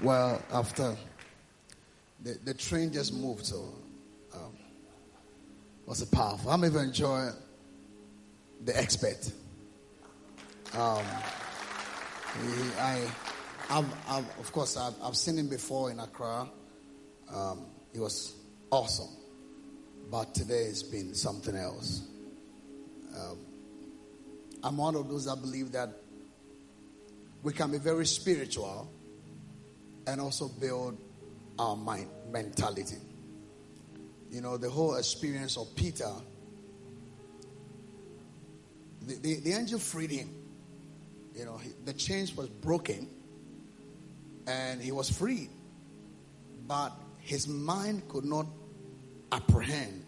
Well, after the, the train just moved, so um, was a powerful? I'm even enjoying the expert. Um, he, I, I've, I've, of course, I've, I've, seen him before in Accra. Um, he was awesome, but today has been something else. Um, I'm one of those that believe that we can be very spiritual and also build our mind mentality. You know, the whole experience of Peter, the, the, the angel freed him. You know, he, the chains was broken and he was freed. But his mind could not apprehend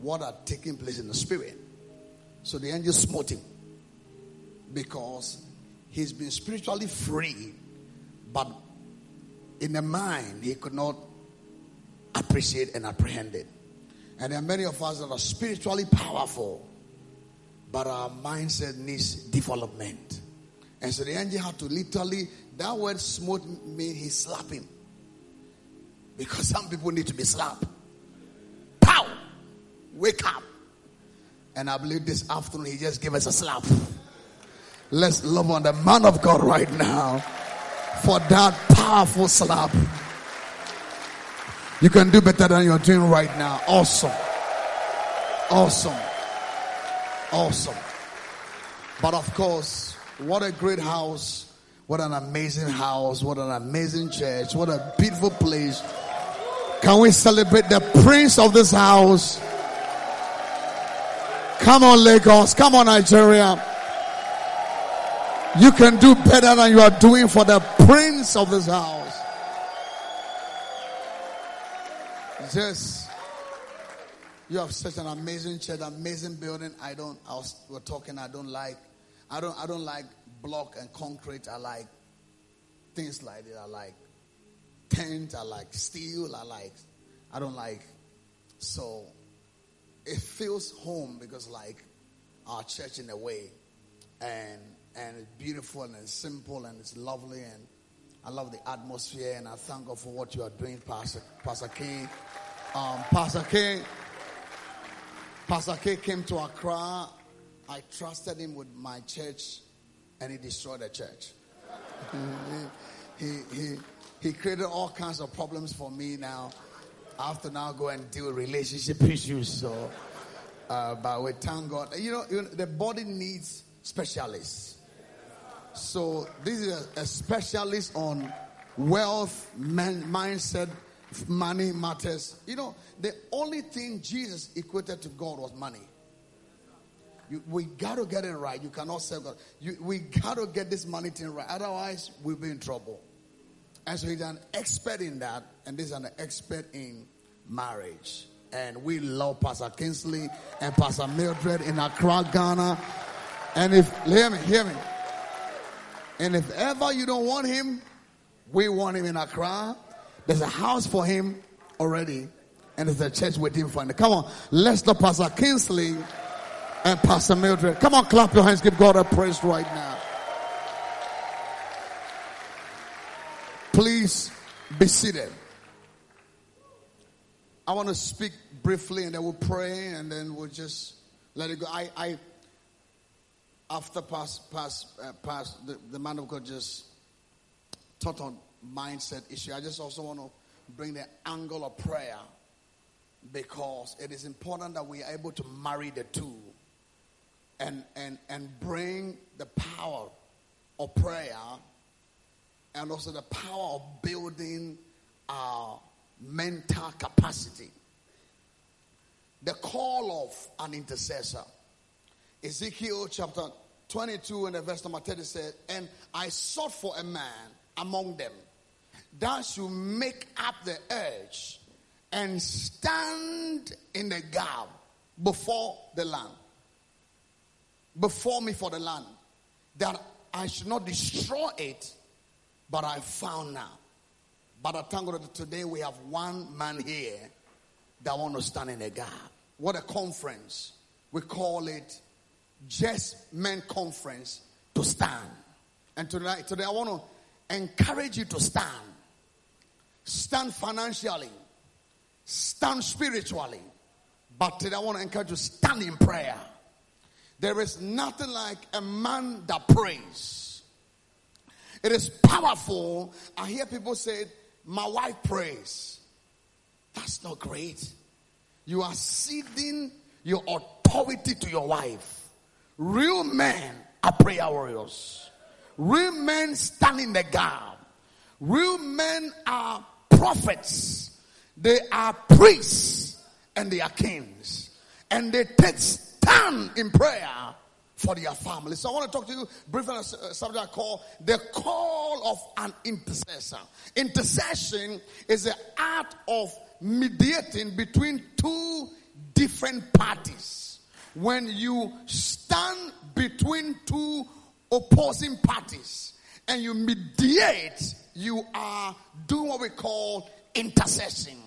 what had taken place in the spirit. So the angel smote him because he's been spiritually free, but in the mind, he could not appreciate and apprehend it. And there are many of us that are spiritually powerful, but our mindset needs development. And so the angel had to literally, that word smote mean he slapped him. Because some people need to be slapped. Pow! Wake up. And I believe this afternoon he just gave us a slap. Let's love on the man of God right now for that powerful slap. You can do better than you're doing right now. Awesome. Awesome. Awesome. But of course, what a great house. What an amazing house. What an amazing church. What a beautiful place. Can we celebrate the prince of this house? Come on, Lagos. Come on, Nigeria. You can do better than you are doing for the prince of this house. Yes. you have such an amazing church, amazing building. I don't, I was, we're talking, I don't like, I don't, I don't like block and concrete. I like things like it. I like tent. I like steel. I like, I don't like, so it feels home because like our church in a way. And and it's beautiful and it's simple and it's lovely and I love the atmosphere and I thank God for what you are doing, Pastor Pastor King. Um, Pastor King, Pastor K came to Accra. I trusted him with my church, and he destroyed the church. he, he, he, he created all kinds of problems for me. Now I have to now go and deal with relationship issues. So, uh, but we thank God. You know, you know the body needs specialists. So this is a, a specialist on wealth, man, mindset, money matters. You know, the only thing Jesus equated to God was money. You, we got to get it right. You cannot serve God. You, we got to get this money thing right. Otherwise, we'll be in trouble. And so he's an expert in that, and this is an expert in marriage. And we love Pastor Kingsley and Pastor Mildred in Accra, Ghana. And if, hear me, hear me. And if ever you don't want him, we want him in Accra. There's a house for him already, and there's a church waiting for him. Come on, let's the Pastor Kingsley and Pastor Mildred. Come on, clap your hands, give God a praise right now. Please be seated. I want to speak briefly and then we'll pray and then we'll just let it go. I, I after past, past, uh, past, the, the man of God just taught on mindset issue. I just also want to bring the angle of prayer because it is important that we are able to marry the two and and and bring the power of prayer and also the power of building our mental capacity. The call of an intercessor. Ezekiel chapter 22 and the verse number 30 said, And I sought for a man among them that should make up the edge and stand in the gap before the land, before me for the land, that I should not destroy it, but I found now. But I thank God today we have one man here that want to stand in the gap. What a conference. We call it just men conference to stand. And tonight, today I want to encourage you to stand. stand financially, stand spiritually. But today I want to encourage you to stand in prayer. There is nothing like a man that prays. It is powerful. I hear people say, My wife prays. That's not great. You are ceding your authority to your wife. Real men are prayer warriors. Real men stand in the gap. Real men are prophets. They are priests and they are kings. And they take stand in prayer for their family. So I want to talk to you briefly on a subject I call the call of an intercessor. Intercession is the art of mediating between two different parties. When you stand between two opposing parties and you mediate, you are doing what we call intercession.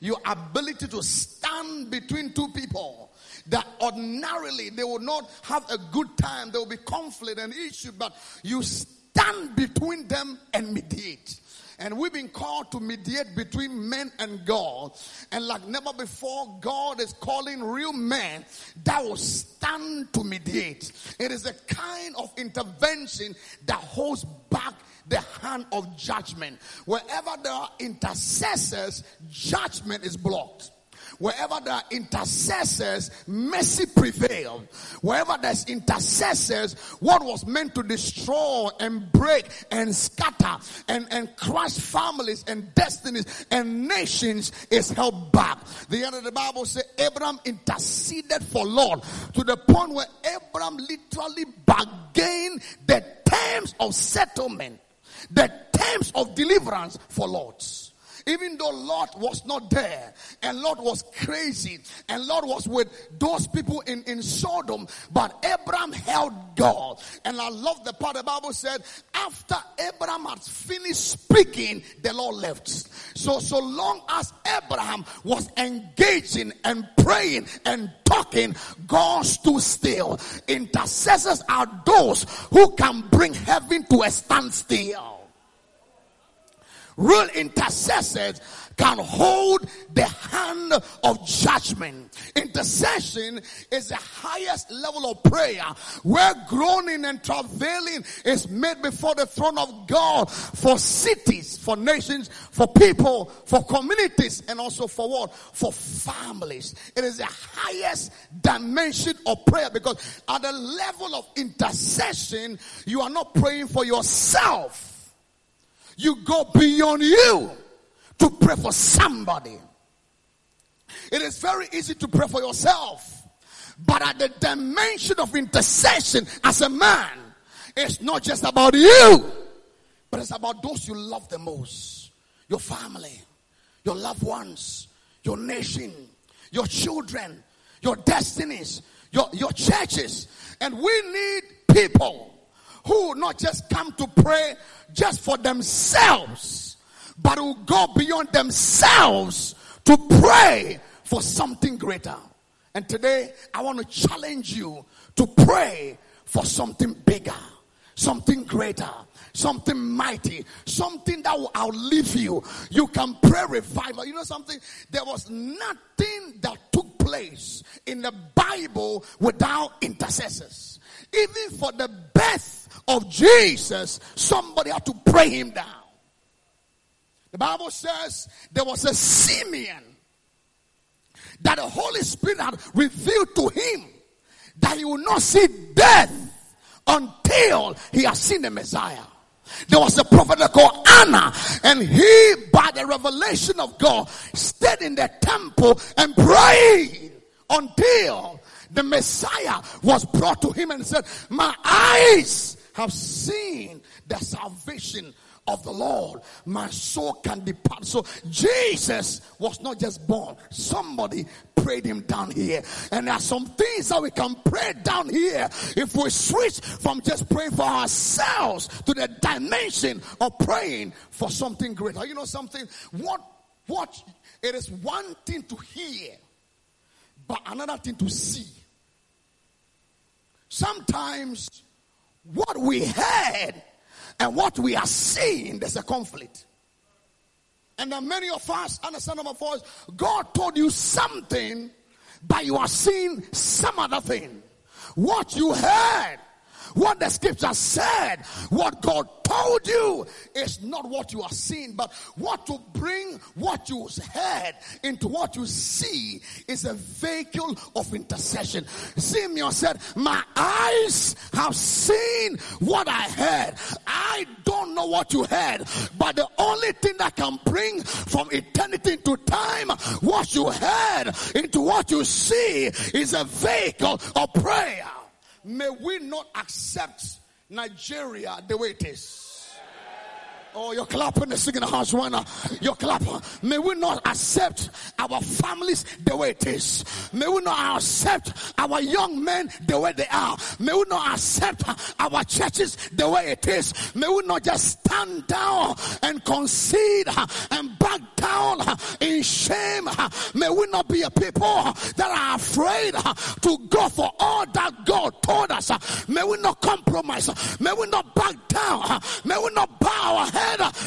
Your ability to stand between two people that ordinarily they will not have a good time, there will be conflict and issue, but you stand between them and mediate. And we've been called to mediate between men and God. And like never before, God is calling real men that will stand to mediate. It is a kind of intervention that holds back the hand of judgment. Wherever there are intercessors, judgment is blocked. Wherever there are intercessors, mercy prevails. Wherever there's intercessors, what was meant to destroy and break and scatter and, and crush families and destinies and nations is held back. The end of the Bible says Abraham interceded for Lot to the point where Abraham literally bargained the terms of settlement, the terms of deliverance for Lot's. Even though Lot was not there and Lot was crazy and Lot was with those people in, in Sodom, but Abraham held God. And I love the part the Bible said, after Abraham had finished speaking, the Lord left. So, so long as Abraham was engaging and praying and talking, God stood still. Intercessors are those who can bring heaven to a standstill. Real intercessors can hold the hand of judgment. Intercession is the highest level of prayer where groaning and travailing is made before the throne of God for cities, for nations, for people, for communities, and also for what? For families. It is the highest dimension of prayer because at the level of intercession, you are not praying for yourself you go beyond you to pray for somebody. It is very easy to pray for yourself, but at the dimension of intercession as a man, it's not just about you, but it's about those you love the most your family, your loved ones, your nation, your children, your destinies, your, your churches. And we need people who not just come to pray just for themselves, but will go beyond themselves to pray for something greater. And today, I want to challenge you to pray for something bigger, something greater, something mighty, something that will outlive you. You can pray revival. You know something? There was nothing that took place in the Bible without intercessors. Even for the best of Jesus, somebody had to pray him down. The Bible says there was a Simeon that the Holy Spirit had revealed to him that he would not see death until he has seen the Messiah. There was a prophet called Anna, and he, by the revelation of God, stayed in the temple and prayed until the Messiah was brought to him and said, My eyes have seen the salvation of the Lord, my soul can depart. So Jesus was not just born. Somebody prayed him down here. And there are some things that we can pray down here if we switch from just praying for ourselves to the dimension of praying for something greater. You know something? What what it is one thing to hear, but another thing to see. Sometimes what we heard and what we are seeing, there's a conflict. And then many of us understand my voice. God told you something, but you are seeing some other thing. What you heard what the scripture said, what God told you is not what you are seeing, but what to bring what you heard into what you see is a vehicle of intercession. Simeon said, My eyes have seen what I heard. I don't know what you heard, but the only thing that can bring from eternity to time what you heard into what you see is a vehicle of prayer. May we not accept Nigeria the way it is. Oh, you're clapping the singing house right uh, now. You're clapping. May we not accept our families the way it is. May we not accept our young men the way they are. May we not accept our churches the way it is. May we not just stand down and concede and back down in shame. May we not be a people that are afraid to go for all that God told us. May we not compromise. May we not back down. May we not bow our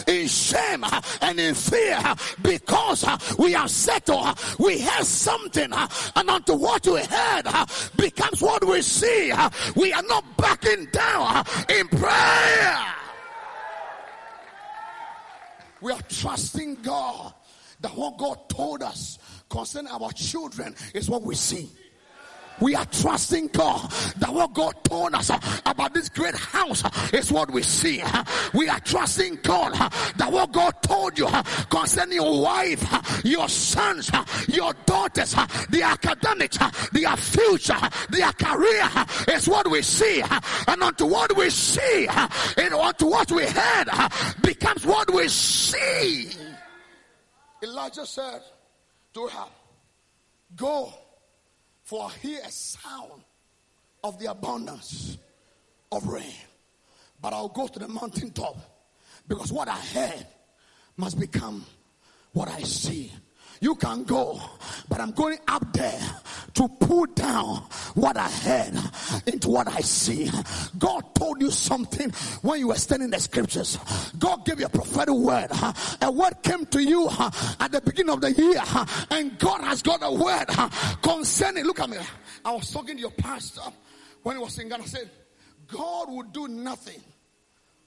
in shame and in fear because we are settled. We have something and unto what we heard becomes what we see. We are not backing down in prayer. We are trusting God that what God told us concerning our children is what we see. We are trusting God that what God told us uh, about this great house uh, is what we see. Uh, we are trusting God that what God told you concerning your wife, your sons, your daughters, the academics, their future, their career is what we see. And unto what we see, and unto what we heard becomes what we see. Elijah said to her, Go for hear a sound of the abundance of rain. But I'll go to the mountaintop because what I heard must become what I see. You can go, but I'm going up there to pull down what I heard into what I see. God told you something when you were studying the scriptures. God gave you a prophetic word. A word came to you uh, at the beginning of the year, uh, and God has got a word uh, concerning. Look at me. I was talking to your pastor when he was in Ghana. I said, God would do nothing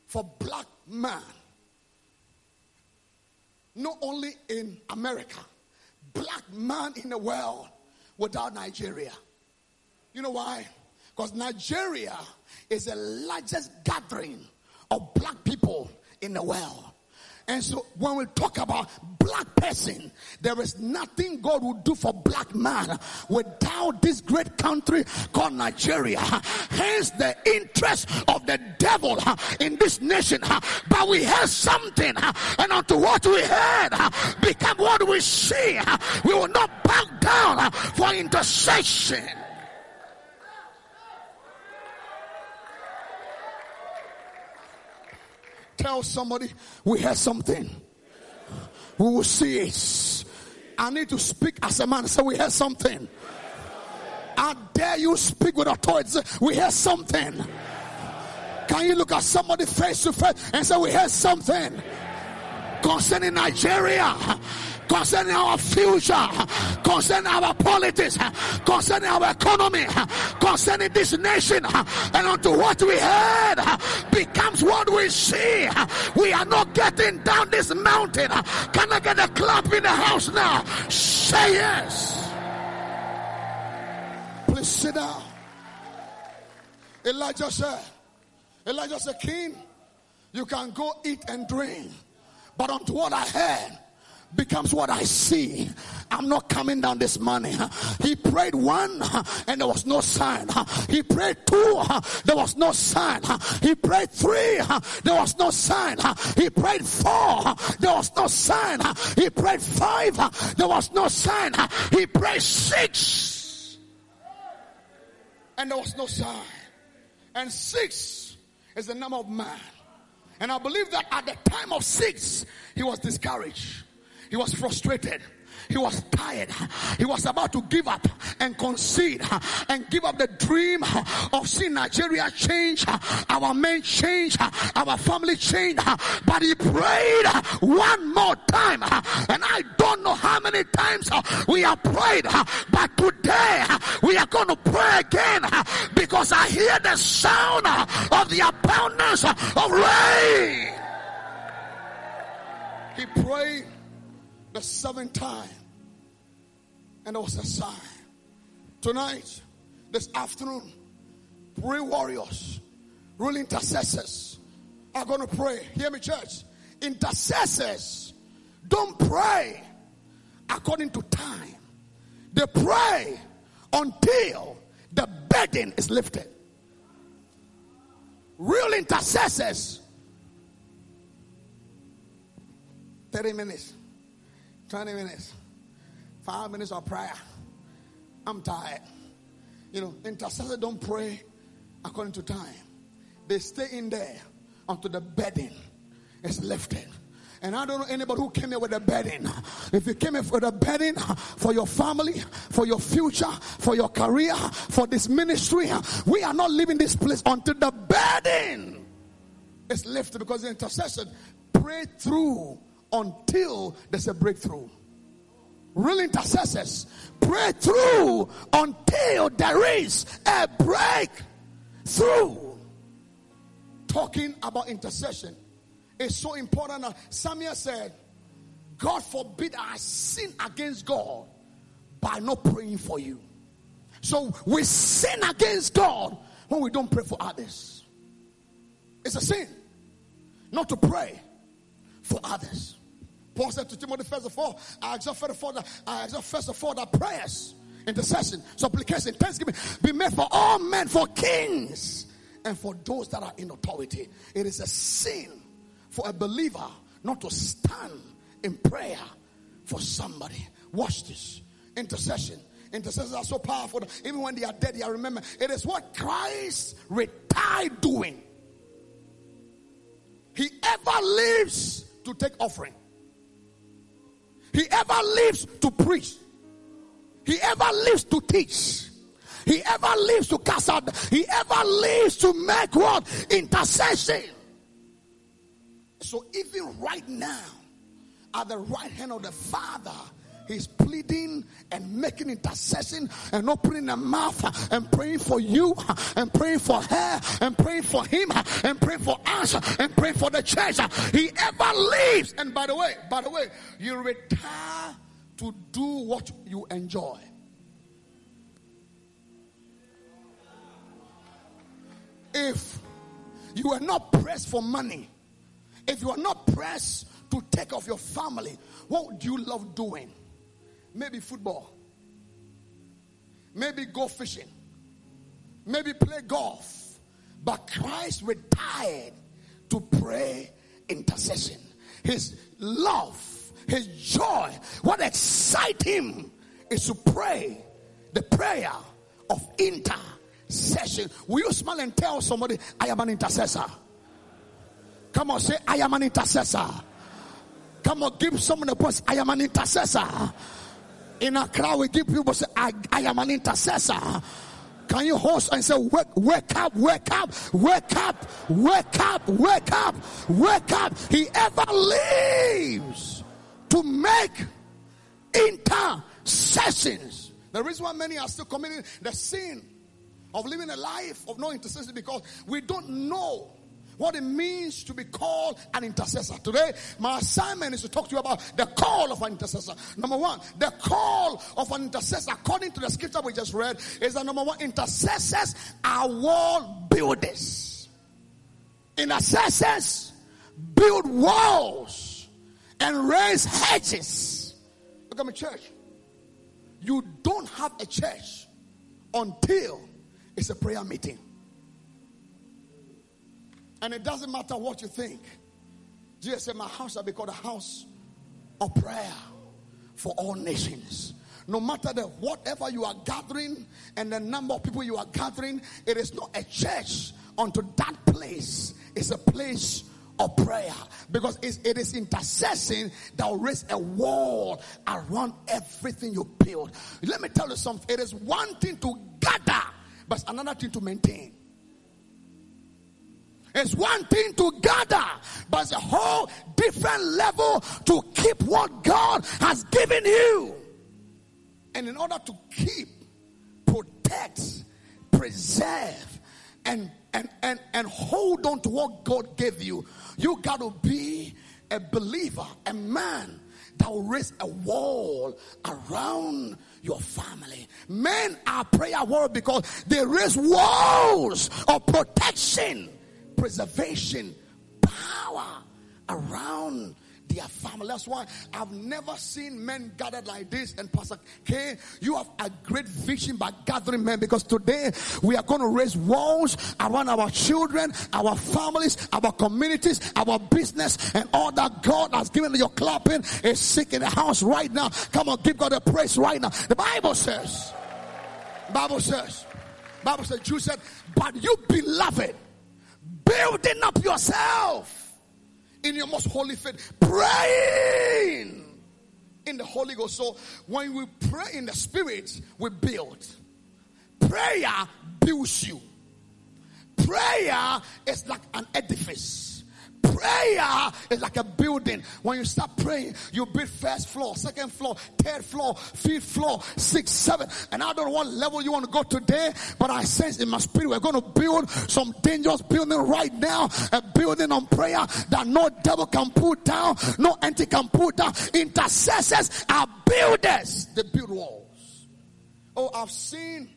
for black man, not only in America black man in the world without Nigeria. You know why? Because Nigeria is the largest gathering of black people in the world. And so when we talk about black person, there is nothing God will do for black man without this great country called Nigeria. Hence the interest of the devil in this nation. But we have something and unto what we heard become what we see. We will not back down for intercession. Tell somebody we have something. We will see it. I need to speak as a man. So we have something. I dare you speak with authority. We have something. Can you look at somebody face to face and say we have something concerning Nigeria? Concerning our future, concerning our politics, concerning our economy, concerning this nation, and unto what we heard becomes what we see. We are not getting down this mountain. Can I get a clap in the house now? Say yes. Please sit down. Elijah said, Elijah said, King, you can go eat and drink. But unto what I heard, becomes what I see. I'm not coming down this money. He prayed one and there was no sign. He prayed two, there was no sign. He prayed three, there was no sign. He prayed four, there was no sign. He prayed five, there was no sign. He prayed six, and there was no sign. And six is the number of man. And I believe that at the time of six, he was discouraged. He was frustrated. He was tired. He was about to give up and concede and give up the dream of seeing Nigeria change, our men change, our family change. But he prayed one more time. And I don't know how many times we have prayed, but today we are going to pray again because I hear the sound of the abundance of rain. He prayed the seventh time. And there was a sign. Tonight, this afternoon, three warriors, real intercessors are going to pray. Hear me, church. Intercessors don't pray according to time. They pray until the burden is lifted. Real intercessors 30 minutes, 20 minutes, five minutes of prayer. I'm tired. You know, intercessors don't pray according to time. They stay in there until the burden is lifted. And I don't know anybody who came here with a burden. If you came here with a burden for your family, for your future, for your career, for this ministry, we are not leaving this place until the burden is lifted because the intercession pray through until there's a breakthrough. Real intercessors pray through until there is a breakthrough. Talking about intercession is so important. Samuel said, God forbid I sin against God by not praying for you. So we sin against God when we don't pray for others. It's a sin not to pray for others. Paul said to Timothy, first of all, I exhort first of all that, I exhort first of all that prayers, intercession, supplication, thanksgiving be made for all men, for kings, and for those that are in authority. It is a sin for a believer not to stand in prayer for somebody. Watch this. Intercession. Intercessors are so powerful that even when they are dead, they are remember. It is what Christ retired doing. He ever lives to take offering. He ever lives to preach. He ever lives to teach. He ever lives to cast out. He ever lives to make what? Intercession. So even right now, at the right hand of the Father, He's pleading and making intercession and opening a mouth and praying for you and praying for her and praying for him and praying for us and praying for the church. He ever lives. And by the way, by the way, you retire to do what you enjoy. If you are not pressed for money, if you are not pressed to take off your family, what would you love doing? Maybe football. Maybe go fishing. Maybe play golf. But Christ retired to pray intercession. His love, his joy, what excites him is to pray the prayer of intercession. Will you smile and tell somebody, I am an intercessor? Come on, say, I am an intercessor. Come on, give someone a voice. I am an intercessor. In a crowd, we give people say, I, I am an intercessor. Can you host and say, wake, wake up, wake up, wake up, wake up, wake up, wake up. He ever lives to make intercessions. The reason why many are still committing the sin of living a life of no intercession because we don't know what it means to be called an intercessor. Today, my assignment is to talk to you about the call of an intercessor. Number one, the call of an intercessor, according to the scripture we just read, is that number one, intercessors are wall builders. Intercessors build walls and raise hedges. Look at my church. You don't have a church until it's a prayer meeting. And it doesn't matter what you think. Jesus said, My house shall be called a house of prayer for all nations. No matter the whatever you are gathering and the number of people you are gathering, it is not a church unto that place. It's a place of prayer because it is intercession that will raise a wall around everything you build. Let me tell you something. It is one thing to gather, but another thing to maintain. It's one thing to gather, but it's a whole different level to keep what God has given you. And in order to keep, protect, preserve, and and and and hold on to what God gave you, you got to be a believer, a man that will raise a wall around your family. Men are prayer warriors because they raise walls of protection preservation, power around their family. That's why I've never seen men gathered like this. And Pastor K, you have a great vision by gathering men because today we are going to raise walls around our children, our families, our communities, our business, and all that God has given you. clapping is sick in the house right now. Come on, give God a praise right now. The Bible says, Bible says, Bible says, Jude said, but you beloved building up yourself in your most holy faith, praying in the Holy Ghost. So when we pray in the Spirit, we build. Prayer builds you. Prayer is like an edifice. Prayer is like a building. When you start praying, you build first floor, second floor, third floor, fifth floor, six, seven. And I don't know what level you want to go today, but I sense in my spirit we're going to build some dangerous building right now. A building on prayer that no devil can put down, no entity can put down. Intercessors are builders. They build walls. Oh, I've seen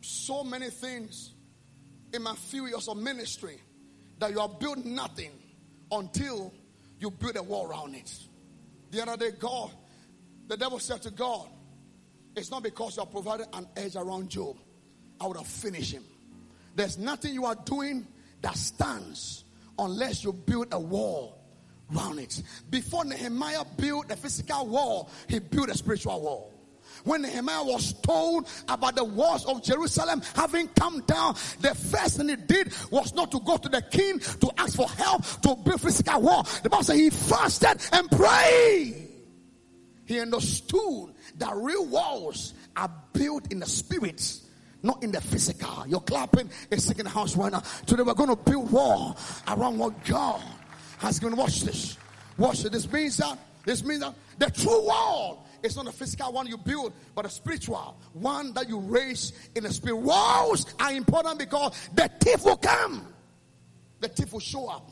so many things in my few years of ministry that you have built nothing until you build a wall around it. The other day, God, the devil said to God, It's not because you have provided an edge around Job, I would have finished him. There's nothing you are doing that stands unless you build a wall around it. Before Nehemiah built a physical wall, he built a spiritual wall. When Nehemiah was told about the walls of Jerusalem having come down, the first thing he did was not to go to the king to ask for help to build physical wall. The Bible said he fasted and prayed. He understood that real walls are built in the spirit not in the physical. You're clapping a second house right now. Today we're going to build wall around what God has given. Watch this. Watch this. This means that this means that the true wall it's not a physical one you build, but a spiritual one that you raise in the spirit. Walls are important because the thief will come. The thief will show up.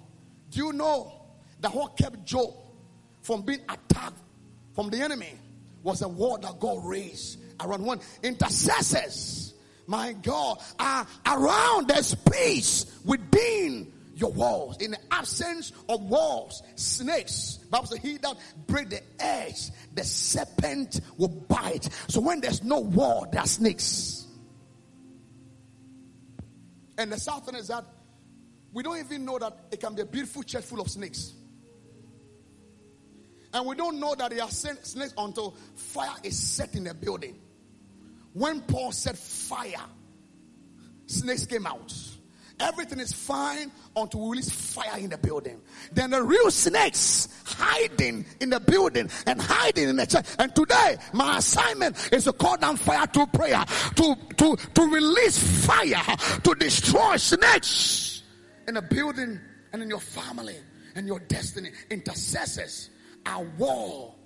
Do you know that what kept Job from being attacked from the enemy was a wall that God raised around one intercessors. My God, are around there's peace within your walls. In the absence of walls, snakes. Bible says, He that break the edge, the serpent will bite. So when there's no wall, there are snakes. And the south is that we don't even know that it can be a beautiful church full of snakes. And we don't know that there are snakes until fire is set in the building. When Paul said fire, snakes came out. Everything is fine until we release fire in the building. Then the real snakes hiding in the building and hiding in the church. And today, my assignment is to call down fire to prayer, to, to, to release fire, to destroy snakes in the building and in your family and your destiny. Intercessors are wall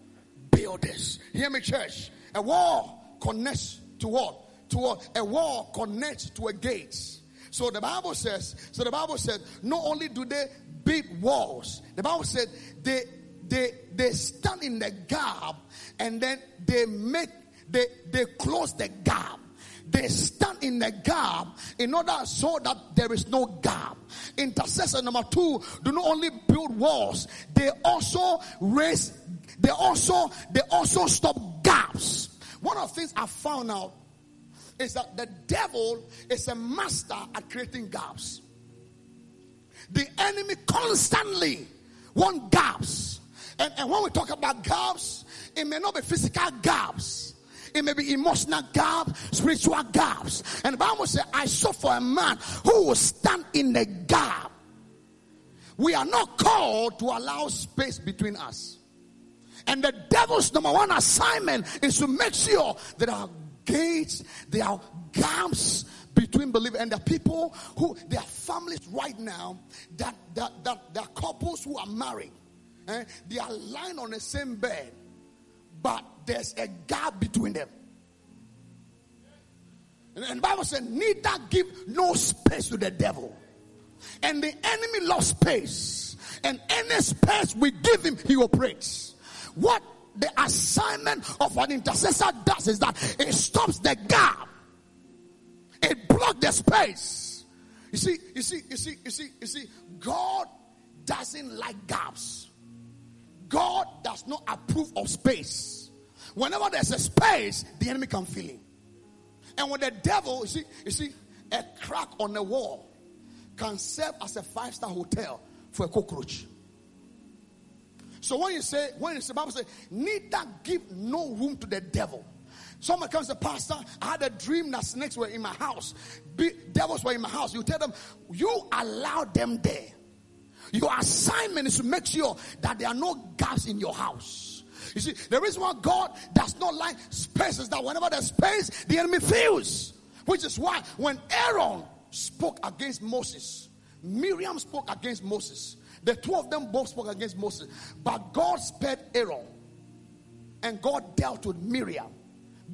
builders. Hear me, church. A wall connects to what? To what? A wall connects to a gate. So the Bible says, so the Bible said, not only do they build walls, the Bible said they they they stand in the gap and then they make they they close the gap. They stand in the gap in order so that there is no gap. Intercessor number two do not only build walls, they also raise, they also, they also stop gaps. One of the things I found out is that the devil is a master at creating gaps. The enemy constantly want gaps. And, and when we talk about gaps, it may not be physical gaps. It may be emotional gaps, spiritual gaps. And the Bible says, I saw for a man who will stand in the gap We are not called to allow space between us. And the devil's number one assignment is to make sure that are gates, there are gaps between believers and the people who there are families right now that that that there are couples who are married. Eh? They are lying on the same bed, but there's a gap between them. And, the Bible said, neither give no space to the devil. And the enemy loves space. And any space we give him, he operates. What the assignment of an intercessor does is that it stops the gap. It blocks the space. You see, you see, you see, you see, you see, God doesn't like gaps. God does not approve of space. Whenever there's a space, the enemy can fill it. And when the devil, you see, you see, a crack on the wall can serve as a five-star hotel for a cockroach. So when you say, when the Bible says, neither give no room to the devil. Someone comes to pastor, I had a dream that snakes were in my house. Be, devils were in my house. You tell them, you allow them there. Your assignment is to make sure that there are no gaps in your house. You see, the reason why God does not like space is that whenever there's space, the enemy feels. Which is why when Aaron spoke against Moses, Miriam spoke against Moses. The two of them both spoke against Moses. But God spared Aaron. And God dealt with Miriam.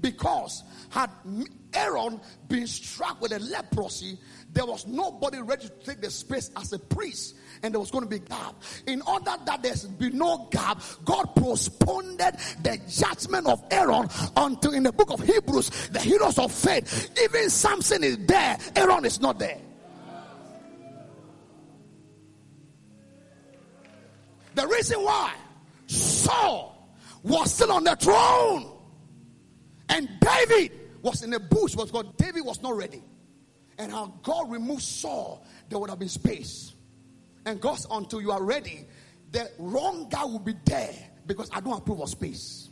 Because had Aaron been struck with a leprosy, there was nobody ready to take the space as a priest and there was going to be gap. In order that there be no gap, God postponed the judgment of Aaron until in the book of Hebrews, the heroes of faith, even Samson is there, Aaron is not there. The reason why Saul was still on the throne and David was in the bush was because David was not ready. And how God removed Saul, there would have been space. And God, until you are ready, the wrong guy will be there because I don't approve of space.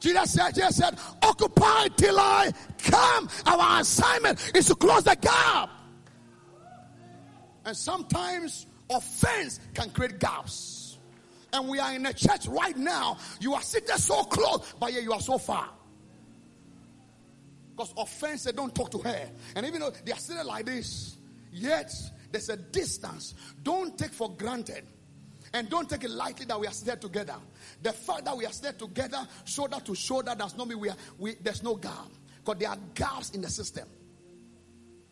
Jesus said, Jesus said, occupy till I come. Our assignment is to close the gap. And sometimes offense can create gaps. And we are in a church right now. You are sitting so close, but yet you are so far. Because offense, they don't talk to her. And even though they are sitting like this, yet there's a distance. Don't take for granted. And don't take it lightly that we are still together. The fact that we are still together, shoulder to shoulder, does not mean we are, we, there's no gap. Because there are gaps in the system.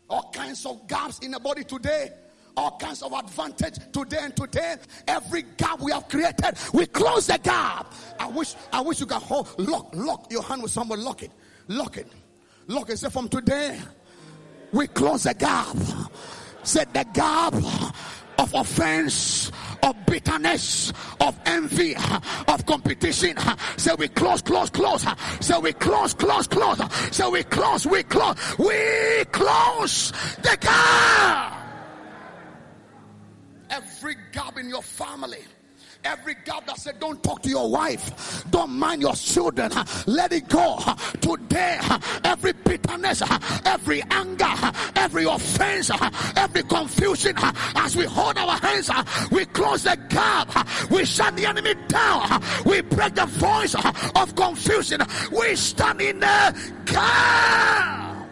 All kinds of gaps in the body today all kinds of advantage today and today. Every gap we have created, we close the gap. I wish, I wish you can hold, lock, lock your hand with someone, lock it, lock it, lock it. Say from today, we close the gap said the gap of offense, of bitterness, of envy, of competition. Say we close, close, close. Say we close, close, close. So we close, we close, we close the gap. Every gap in your family Every gap that said, don't talk to your wife, don't mind your children, let it go. Today, every bitterness, every anger, every offense, every confusion, as we hold our hands, we close the gap, we shut the enemy down, we break the voice of confusion, we stand in the gap.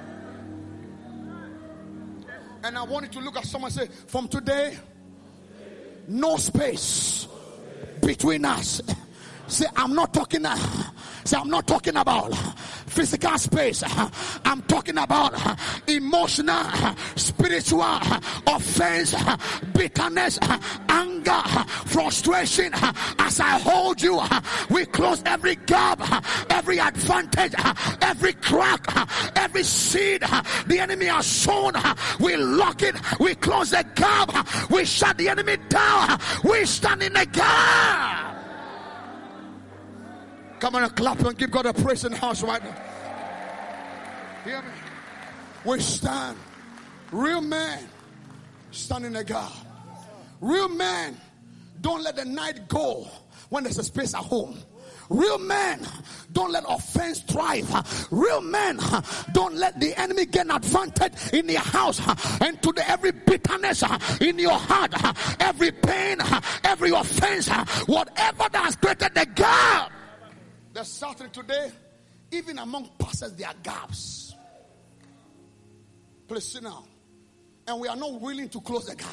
And I want you to look at someone say, from today, no space between us. Say, I'm not talking. Uh, say, I'm not talking about physical space. I'm talking about emotional, spiritual offense, bitterness, anger, frustration. As I hold you, we close every gap, every advantage, every crack, every seed the enemy has sown. We lock it. We close the gap. We shut the enemy down. We stand in the gap. Come on and clap and give God a praise in the house right now. Hear me? We stand. Real man stand in the gap. Real man don't let the night go when there's a space at home. Real men don't let offense thrive. Real men don't let the enemy gain advantage in your house. And to the, every bitterness in your heart, every pain, every offense, whatever that has created the gap, there's something today, even among pastors, there are gaps. Please sit down. And we are not willing to close the gap.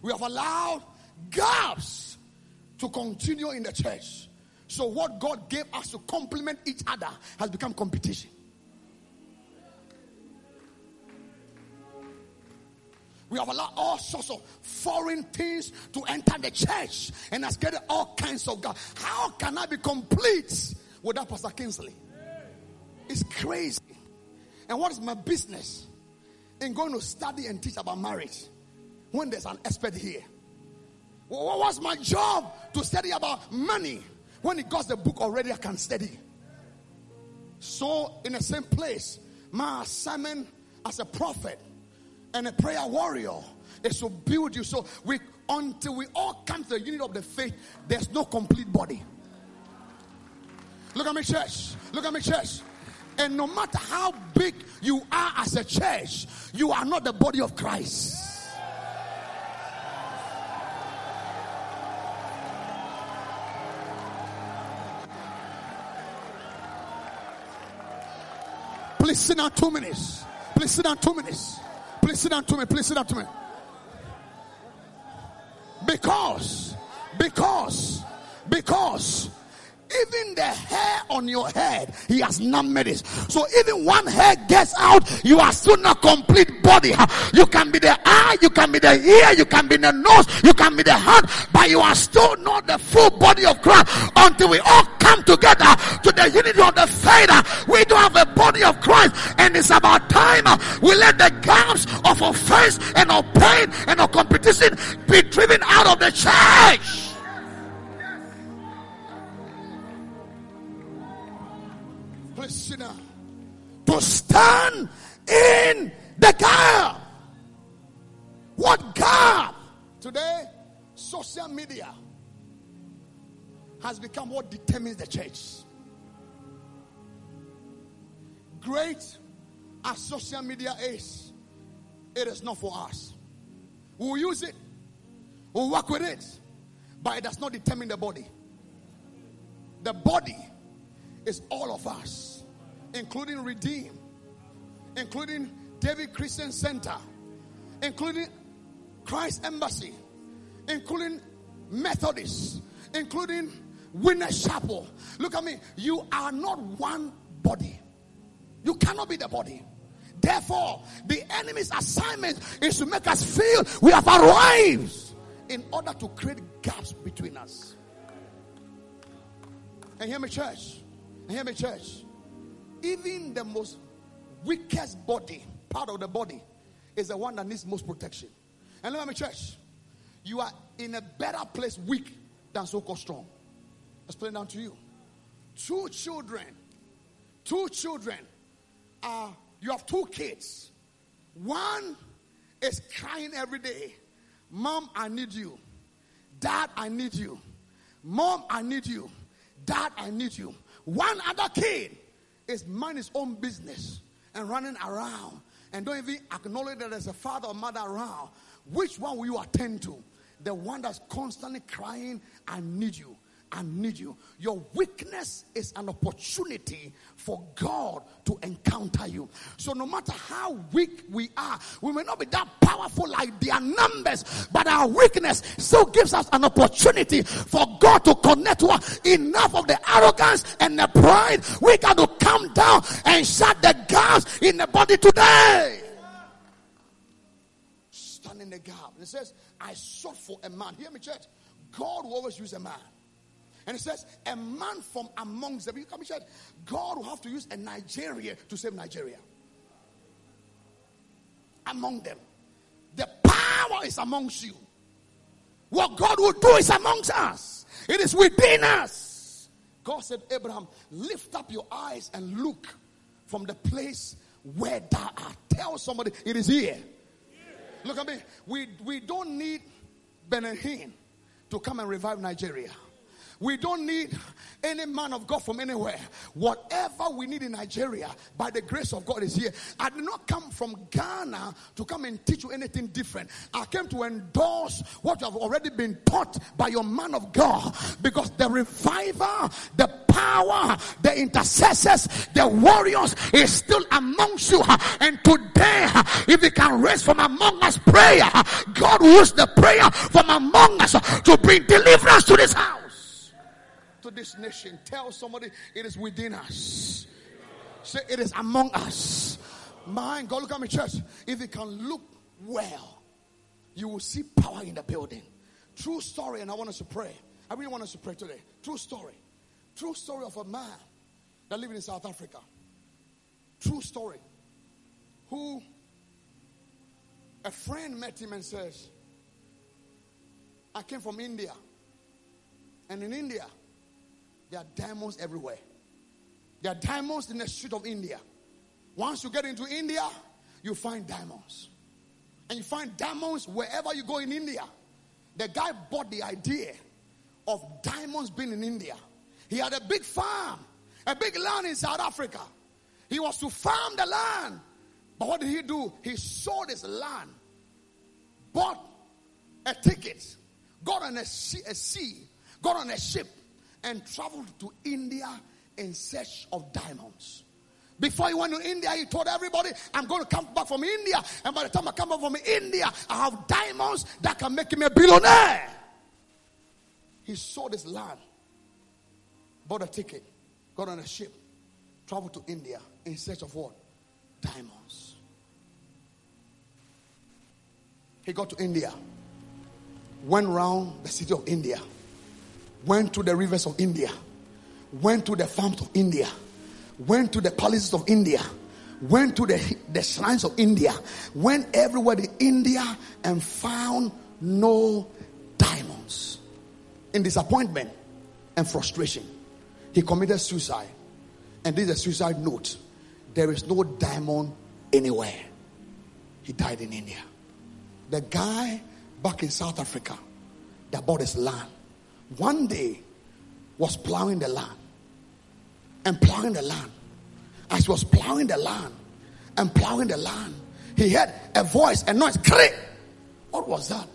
We have allowed gaps to continue in the church. So, what God gave us to complement each other has become competition. We have allowed all sorts of foreign things to enter the church and has created all kinds of God. How can I be complete without Pastor Kingsley? It's crazy. And what is my business in going to study and teach about marriage when there's an expert here? What was my job to study about money when he got the book already? I can study. So, in the same place, my assignment as a prophet and a prayer warrior is to build you. So, we until we all come to the unity of the faith, there's no complete body. Look at me, church. Look at me, church. And no matter how big you are as a church, you are not the body of Christ. Please sit down two minutes. Please sit down two minutes. Please sit down two minutes. Please sit down two minutes. Because, because, because even the hair on your head, he has numbered it. So even one hair gets out, you are still not complete body. You can be the eye, you can be the ear, you can be the nose, you can be the hand, but you are still not the full body of Christ until we all come together to the unity of the faith. We don't have a body of Christ, and it's about time we let the gaps of offense and of pain and of competition be driven out of the church. Sinner to stand in the gap. What gap? Today, social media has become what determines the church. Great as social media is, it is not for us. We'll use it, we'll work with it, but it does not determine the body. The body is all of us including Redeem, including David Christian Center, including Christ Embassy, including Methodist, including Winners Chapel. Look at me. You are not one body. You cannot be the body. Therefore, the enemy's assignment is to make us feel we have arrived in order to create gaps between us. And hear me, church. And hear me, church even the most weakest body, part of the body, is the one that needs most protection. And let me, church, you are in a better place weak than so called strong. It down to you. Two children, two children, uh, you have two kids. One is crying every day, Mom, I need you. Dad, I need you. Mom, I need you. Dad, I need you. One other kid is mind his own business and running around and don't even acknowledge that there's a father or mother around, which one will you attend to? The one that's constantly crying, I need you. I need you. Your weakness is an opportunity for God to encounter you. So, no matter how weak we are, we may not be that powerful like their numbers, but our weakness still gives us an opportunity for God to connect us. Enough of the arrogance and the pride. We got to come down and shut the gaps in the body today. Stand in the gap. It says, I sought for a man. Hear me, church. God will always use a man. And it says, a man from amongst them. You come church. God will have to use a Nigeria to save Nigeria. Among them. The power is amongst you. What God will do is amongst us. It is within us. God said, Abraham, lift up your eyes and look from the place where thou art. Tell somebody it is here. Look at me. We, we don't need Benin to come and revive Nigeria. We don't need any man of God from anywhere. Whatever we need in Nigeria, by the grace of God, is here. I did not come from Ghana to come and teach you anything different. I came to endorse what you have already been taught by your man of God. Because the reviver, the power, the intercessors, the warriors is still amongst you. And today, if you can raise from among us prayer, God will use the prayer from among us to bring deliverance to this house to this nation. Tell somebody it is within us. Say it is among us. My God, look at me, church. If it can look well, you will see power in the building. True story, and I want us to pray. I really want us to pray today. True story. True story of a man that lived in South Africa. True story. Who a friend met him and says, I came from India. And in India, there are diamonds everywhere. There are diamonds in the street of India. Once you get into India, you find diamonds. And you find diamonds wherever you go in India. The guy bought the idea of diamonds being in India. He had a big farm, a big land in South Africa. He was to farm the land. But what did he do? He sold his land, bought a ticket, got on a sea, got on a ship, and traveled to India in search of diamonds. Before he went to India, he told everybody, I'm going to come back from India. And by the time I come back from India, I have diamonds that can make me a billionaire. He sold his land, bought a ticket, got on a ship, traveled to India in search of what? Diamonds. He got to India, went around the city of India went to the rivers of India, went to the farms of India, went to the palaces of India, went to the, the shrines of India, went everywhere in India and found no diamonds. In disappointment and frustration, he committed suicide. And this is a suicide note. There is no diamond anywhere. He died in India. The guy back in South Africa that bought his land one day was plowing the land and plowing the land. As he was plowing the land and plowing the land, he heard a voice, a noise. Creak! What was that?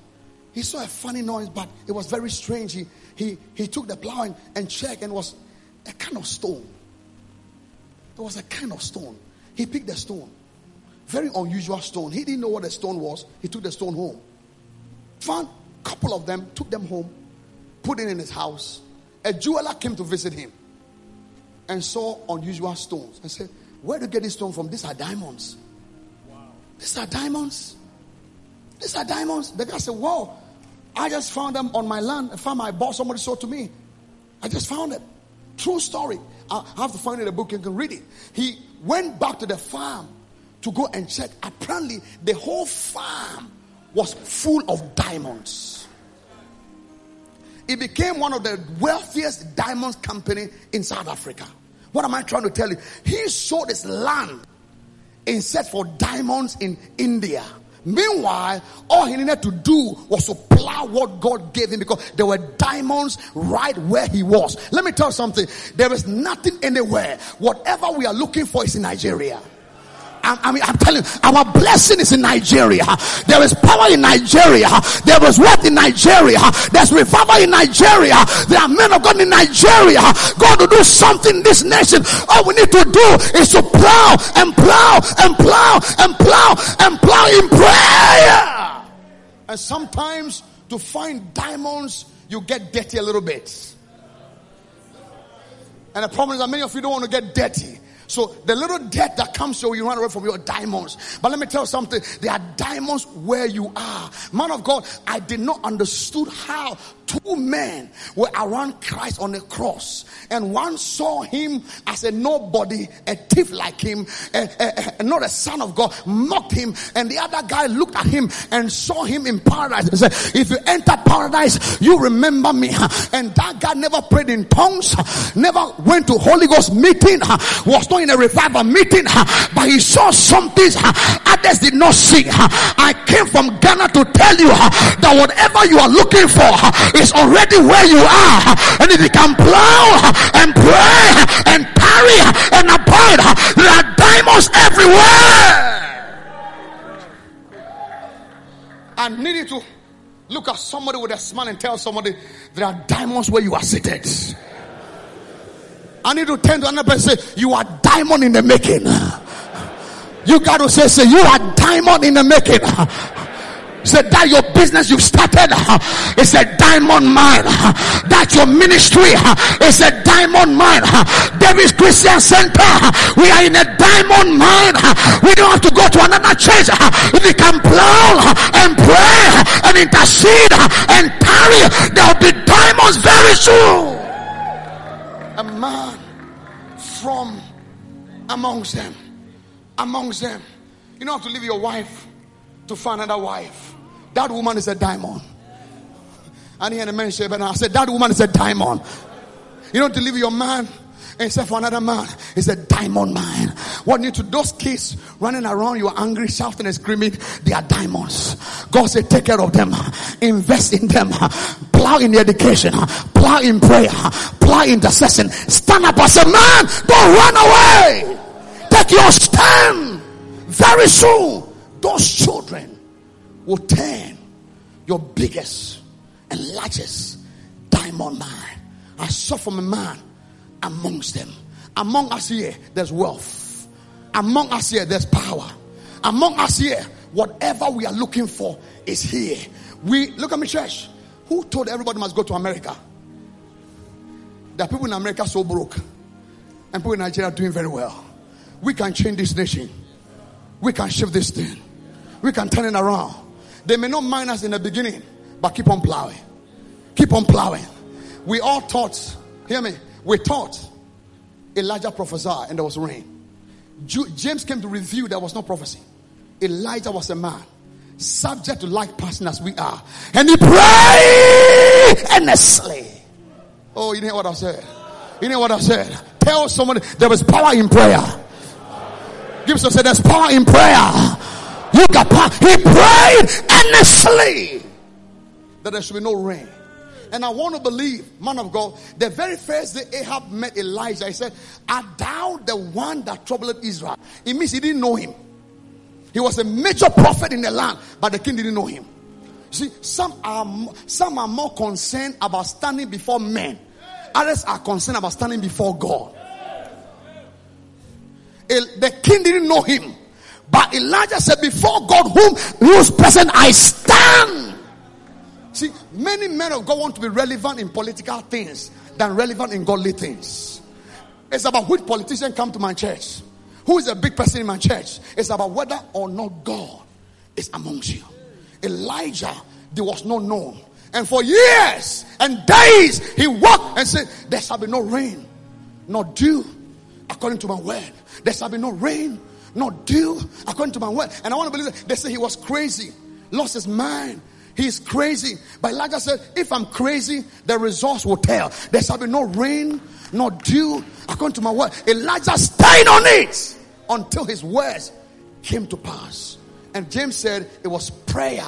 He saw a funny noise, but it was very strange. He, he, he took the plowing and checked and was a kind of stone. There was a kind of stone. He picked the stone. Very unusual stone. He didn't know what the stone was. He took the stone home. Found a couple of them, took them home, put it in his house. A jeweler came to visit him and saw unusual stones and said, Where do you get this stone from? These are diamonds. Wow. These are diamonds. These are diamonds. The guy said, Whoa, I just found them on my land. I found my boss, somebody sold to me. I just found it. True story. I have to find it in a book and can read it. He went back to the farm to go and check. Apparently, the whole farm was full of diamonds. It became one of the wealthiest diamonds company in South Africa. What am I trying to tell you? He sold his land in search for diamonds in India. Meanwhile, all he needed to do was to plow what God gave him because there were diamonds right where he was. Let me tell you something. There is nothing anywhere. Whatever we are looking for is in Nigeria. I, mean, I'm telling you, our blessing is in Nigeria. There is power in Nigeria. There is wealth in Nigeria. There's revival in Nigeria. There are men of God in Nigeria. God to do something in this nation. All we need to do is to plow and plow and plow and plow and plow in prayer. And sometimes to find diamonds, you get dirty a little bit. And the problem is that many of you don't want to get dirty. So the little debt that comes to you, you run away from your diamonds. But let me tell you something. There are diamonds where you are. Man of God, I did not understood how two men were around Christ on the cross, and one saw him as a nobody, a thief like him, a, a, a, not a son of God, mocked him, and the other guy looked at him and saw him in paradise and said, If you enter paradise, you remember me. And that guy never prayed in tongues, never went to Holy Ghost meeting, was not in a revival meeting, but he saw some things others did not see. I came from Ghana to tell you that whatever you are looking for is already where you are. And if you can plow and pray and tarry and abide, there are diamonds everywhere. I need you to look at somebody with a smile and tell somebody there are diamonds where you are seated. I need to turn to another person say, You are diamond in the making. You got to say, say, You are diamond in the making. Said that your business you've started uh, is a diamond mine. Uh, that your ministry uh, is a diamond mine. David's Christian Center. We are in a diamond mine. We don't have to go to another church. We can plow and pray and intercede and tarry, there'll be diamonds very soon. A man from amongst them. Amongst them. You don't have to leave your wife to find another wife. That woman is a diamond. And he had a man say, but I said, that woman is a diamond. You don't deliver your man except for another man. It's a diamond mine. What need to those kids running around, you're angry, shouting and screaming, they are diamonds. God said, take care of them, invest in them, plow in the education, plow in prayer, plow in intercession. Stand up as a man, don't run away. Take your stand. Very soon, those children will turn your biggest and largest diamond mine. I saw from a man amongst them. Among us here, there's wealth. Among us here, there's power. Among us here, whatever we are looking for is here. We look at me, church. Who told everybody must go to America? There are people in America so broke, and people in Nigeria doing very well. We can change this nation. We can shift this thing. We can turn it around. They may not mind us in the beginning, but keep on plowing. Keep on plowing. We all taught, hear me, we taught Elijah prophesied and there was rain. James came to review there was no prophecy. Elijah was a man subject to like passion as we are. And he prayed earnestly. Oh, you know what I said? You know what I said? Tell somebody there is power in prayer. Give us say there's power in prayer. Got power. He prayed earnestly that there should be no rain. And I want to believe, man of God, the very first day Ahab met Elijah, he said, Art thou the one that troubled Israel? It means he didn't know him. He was a major prophet in the land, but the king didn't know him. See, some are some are more concerned about standing before men. Others are concerned about standing before God. The king didn't know him. But Elijah said, Before God, whom whose presence I stand. See, many men of God want to be relevant in political things than relevant in godly things. It's about which politician come to my church. Who is a big person in my church? It's about whether or not God is amongst you. Elijah, there was no known. And for years and days, he walked and said, There shall be no rain, nor dew, according to my word. There shall be no rain, not dew according to my word. And I want to believe that they say he was crazy, lost his mind. He's crazy. But Elijah said, if I'm crazy, the results will tell. There shall be no rain, no dew, according to my word. Elijah stayed on it until his words came to pass. And James said it was prayer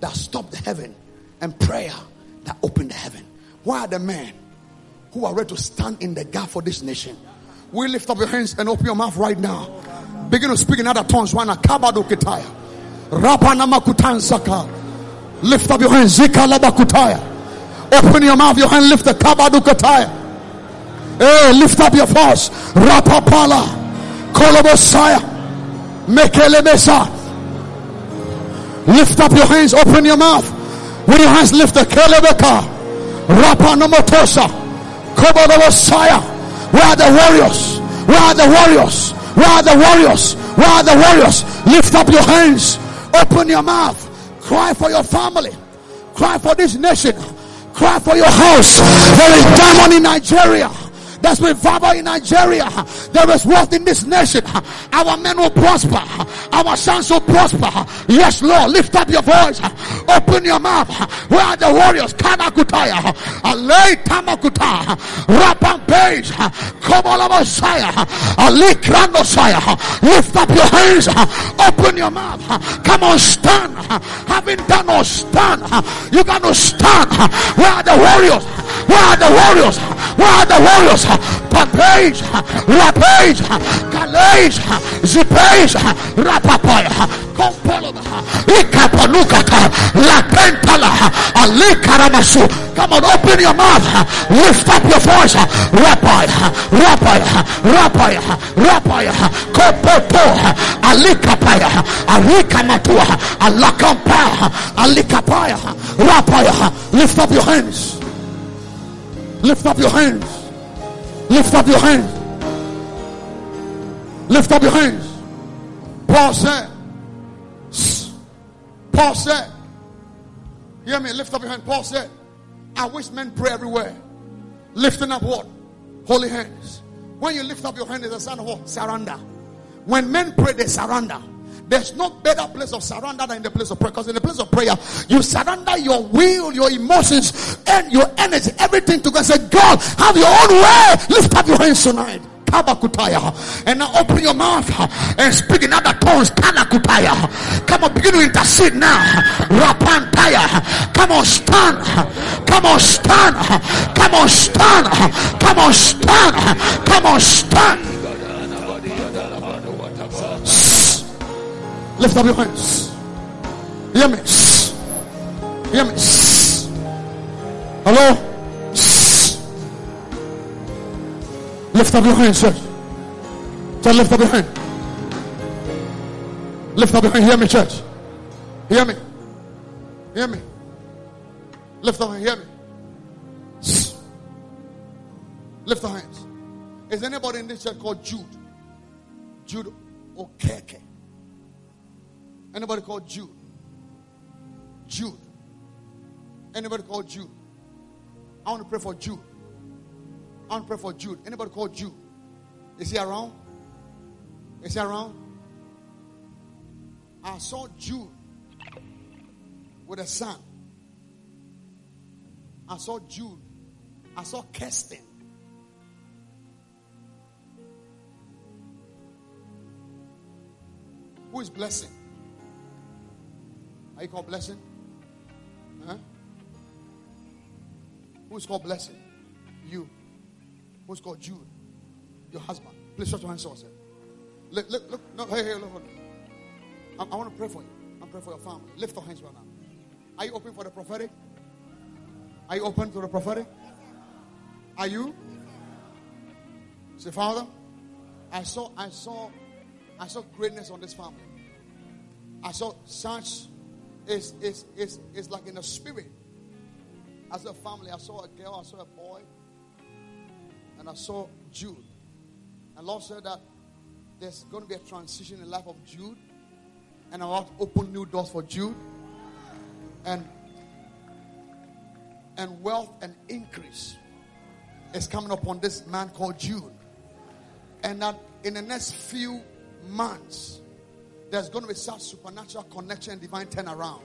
that stopped the heaven and prayer that opened the heaven. Why are the men who are ready to stand in the gap for this nation? We lift up your hands and open your mouth right now. Begin to speak in other tongues. Wana kabado. Lift up your hands. Zika labakutaya. Open your mouth, your hand, lift the kabado. Hey, eh, lift up your voice. Rapapala. Kolobosaya. Mekelemesa. Lift up your hands, open your mouth. With your hands, lift the kelebeka. Rapanamotosa. Kobolobosaya. Where are the warriors? Where are the warriors? Where are the warriors? Where are the warriors? Lift up your hands. Open your mouth. Cry for your family. Cry for this nation. Cry for your house. There is diamond in Nigeria. There's revival in Nigeria. There is wealth in this nation. Our men will prosper. Our sons will prosper. Yes, Lord. Lift up your voice. Open your mouth. Where are the warriors? Kanakutaya. Alay Tamakuta. Rapam Page. Kobola Messiah. Ali Krandosaya. Lift up your hands. Open your mouth. Come on, stand. Having done or stand, you to stand. Where are the warriors? Where are the warriors? Where are the warriors? Papage, Rapage, Galage, Zipage, Rapapaya, Kompoloba, Ikapanukata, La Pentala, Ali Karamasu. Come on, open your mouth, lift up your voice. Rapaya, Rapaya, Rapaya, Rapaya, Kopoto, Ali Kapaya, Ali Kamatua, Alakampa, Ali Kapaya, Rapaya. Lift up your hands. Lift up your hands. Lift up your hands. Lift up your hands. Paul said, Paul said, hear me, lift up your hand. Paul said, I wish men pray everywhere. Lifting up what? Holy hands. When you lift up your hand, it's a sign of what? Surrender. When men pray, they surrender. There's no better place of surrender than in the place of prayer. Because in the place of prayer, you surrender your will, your emotions, and your energy, everything to God. Say, God, have your own way. Lift up your hands tonight. And now open your mouth and speak in other tongues. Come on, begin to intercede now. Rapantaya. Come on, stand. Come on, stand. Come on, stand. Come on, stand. Come on, stand. Lift up your hands. Hear me. Hear me. Hello? Lift up your hands, church. Church, lift up your hand. Lift up your hand. Hear me, church. Hear me. Hear me. Lift up hand. Hear me. Lift your hands. Is anybody in this church called Jude? Jude Okeke. Anybody called Jude? Jude. Anybody called Jude? I want to pray for Jude. I want to pray for Jude. Anybody called Jude? Is he around? Is he around? I saw Jude with a son. I saw Jude. I saw Kirsten. Who is blessing? Are you called blessing? Huh? Who's called blessing? You. Who's called Jude? Your husband. Please shut your hands off. Look, look, look. No, hey, hey, look. look. I, I want to pray for you. I'm praying for your family. Lift your hands right now. Are you open for the prophetic? Are you open to the prophetic? Are you? Say, Father, I saw, I saw, I saw greatness on this family. I saw such it's, it's, it's, it's like in the spirit. As a family, I saw a girl, I saw a boy, and I saw Jude. And Lord said that there's going to be a transition in the life of Jude, and I want to open new doors for Jude, and and wealth and increase is coming upon this man called Jude, and that in the next few months there's going to be such supernatural connection divine turnaround.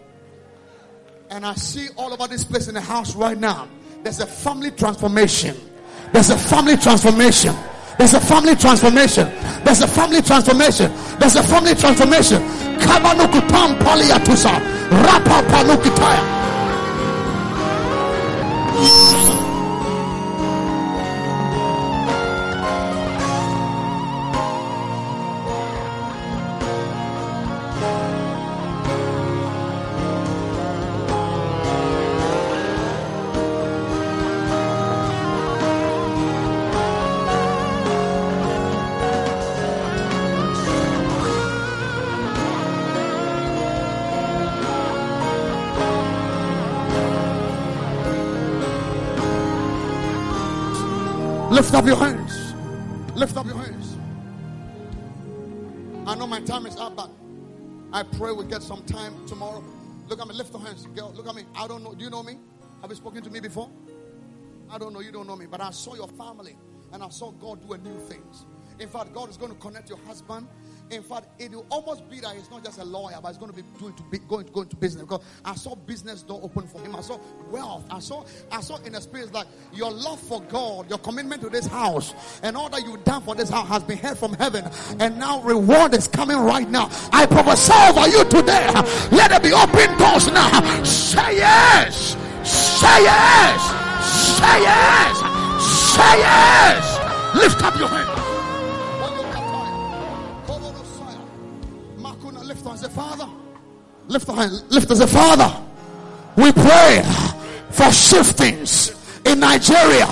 And I see all over this place in the house right now. There's a family transformation. There's a family transformation. There's a family transformation. There's a family transformation. There's a family transformation. Kabanukutam paliatusa. Rapa panukitaya. Lift up your hands. Lift up your hands. I know my time is up, but I pray we get some time tomorrow. Look at me. Lift your hands, girl. Look at me. I don't know. Do you know me? Have you spoken to me before? I don't know. You don't know me, but I saw your family and I saw God do a new things. In fact, God is going to connect your husband in fact, it will almost be that he's not just a lawyer, but he's going to be doing to be going to go into business. Because I saw business door open for him. I saw wealth. I saw I saw in the spirit like your love for God, your commitment to this house, and all that you've done for this house has been heard from heaven. And now reward is coming right now. I prophesy over you today. Let it be open doors now. Say yes. Say yes. Say yes. Say yes. Lift up your hand. On say, Father. Lift the hand. Lift as a Father. We pray for shiftings in Nigeria.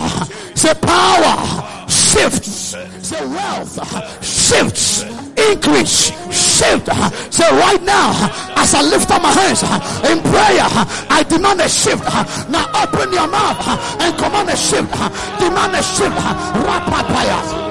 Say power shifts. Say wealth shifts. Increase shift. Say right now, as I lift up my hands in prayer, I demand a shift. Now open your mouth and command a shift. Demand a shift. Rapapaya.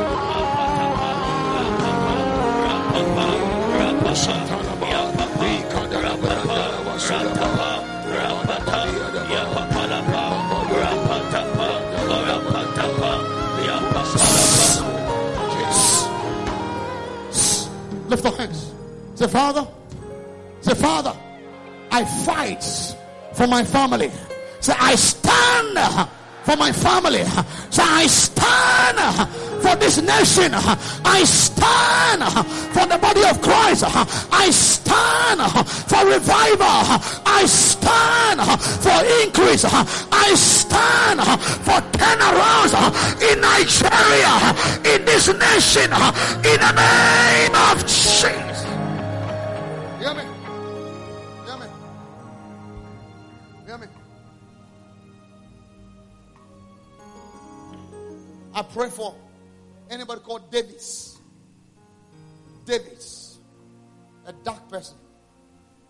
Lift your hands. Say, Father. Say, Father, I fight for my family. Say, I stand for my family. So I stand for this nation. I stand for the body of Christ. I stand for revival. I stand for increase. I stand for turnarounds in Nigeria, in this nation, in the name of Jesus. I pray for Anybody called Davis? Davis. A dark person.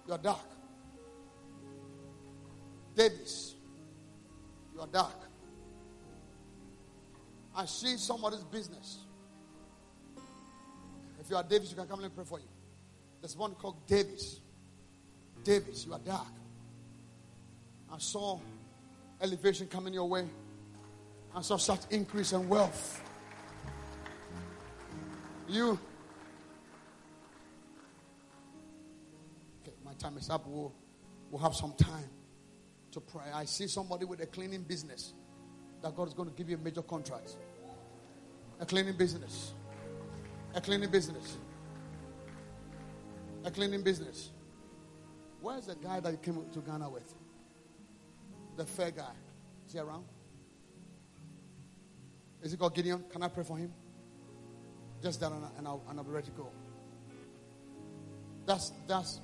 You're dark. Davis. You're dark. I see somebody's business. If you are Davis, you can come and pray for you. There's one called Davis. Davis, you are dark. I saw elevation coming your way. I saw such increase in wealth. You. Okay, my time is up. We'll, we'll have some time to pray. I see somebody with a cleaning business that God is going to give you a major contract. A cleaning business. A cleaning business. A cleaning business. Where's the guy that you came to Ghana with? The fair guy. Is he around? Is it called Gideon? Can I pray for him? Just that, and I'll, and I'll be ready to go. That's that's.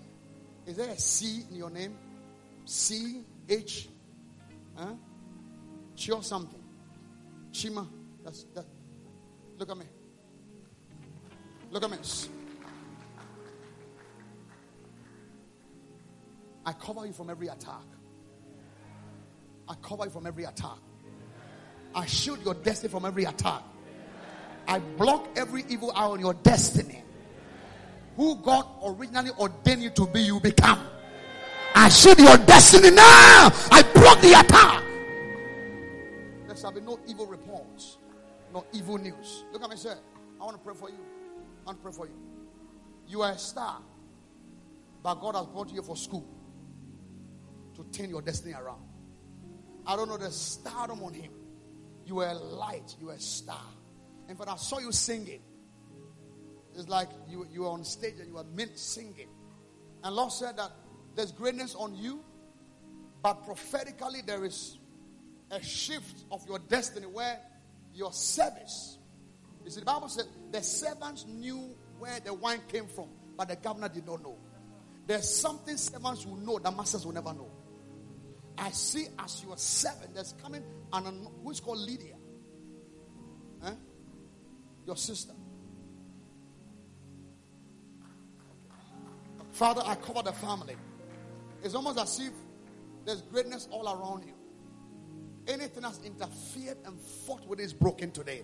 Is there a C in your name? C H, huh? Chi something. Chima. That's that. Look at me. Look at me. I cover you from every attack. I cover you from every attack. I shield your destiny from every attack. I block every evil eye on your destiny. Who God originally ordained you to be, you become. I shield your destiny now. I block the attack. There shall be no evil reports, no evil news. Look at me, sir. I want to pray for you. I want to pray for you. You are a star, but God has brought you for school to turn your destiny around. I don't know the stardom on him. You are a light, you are a star. In fact, I saw you singing. It's like you, you were on stage and you were meant singing. And Lord said that there's greatness on you, but prophetically there is a shift of your destiny where your service. You see, the Bible said the servants knew where the wine came from, but the governor did not know. There's something servants will know that masters will never know. I see as your servant, there's coming an who's called Lydia huh? your sister. Father, I cover the family. It's almost as if there's greatness all around you. Anything that's interfered and fought with is broken today.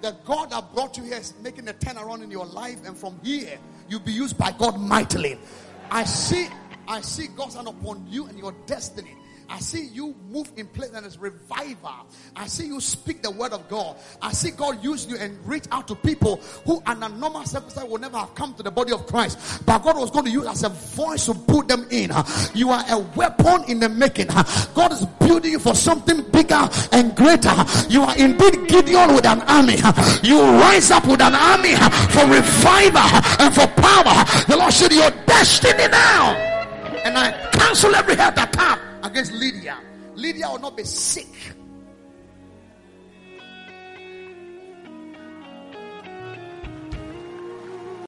The God that brought you here is making a turnaround in your life, and from here you'll be used by God mightily. I see, I see God's hand upon you and your destiny. I see you move in place and it's revival. I see you speak the word of God. I see God use you and reach out to people who under normal circumstances will never have come to the body of Christ. But God was going to use as a voice to put them in. You are a weapon in the making. God is building you for something bigger and greater. You are indeed Gideon with an army. You rise up with an army for revival and for power. The Lord said your destiny now. And I cancel every head attack against Lydia. Lydia will not be sick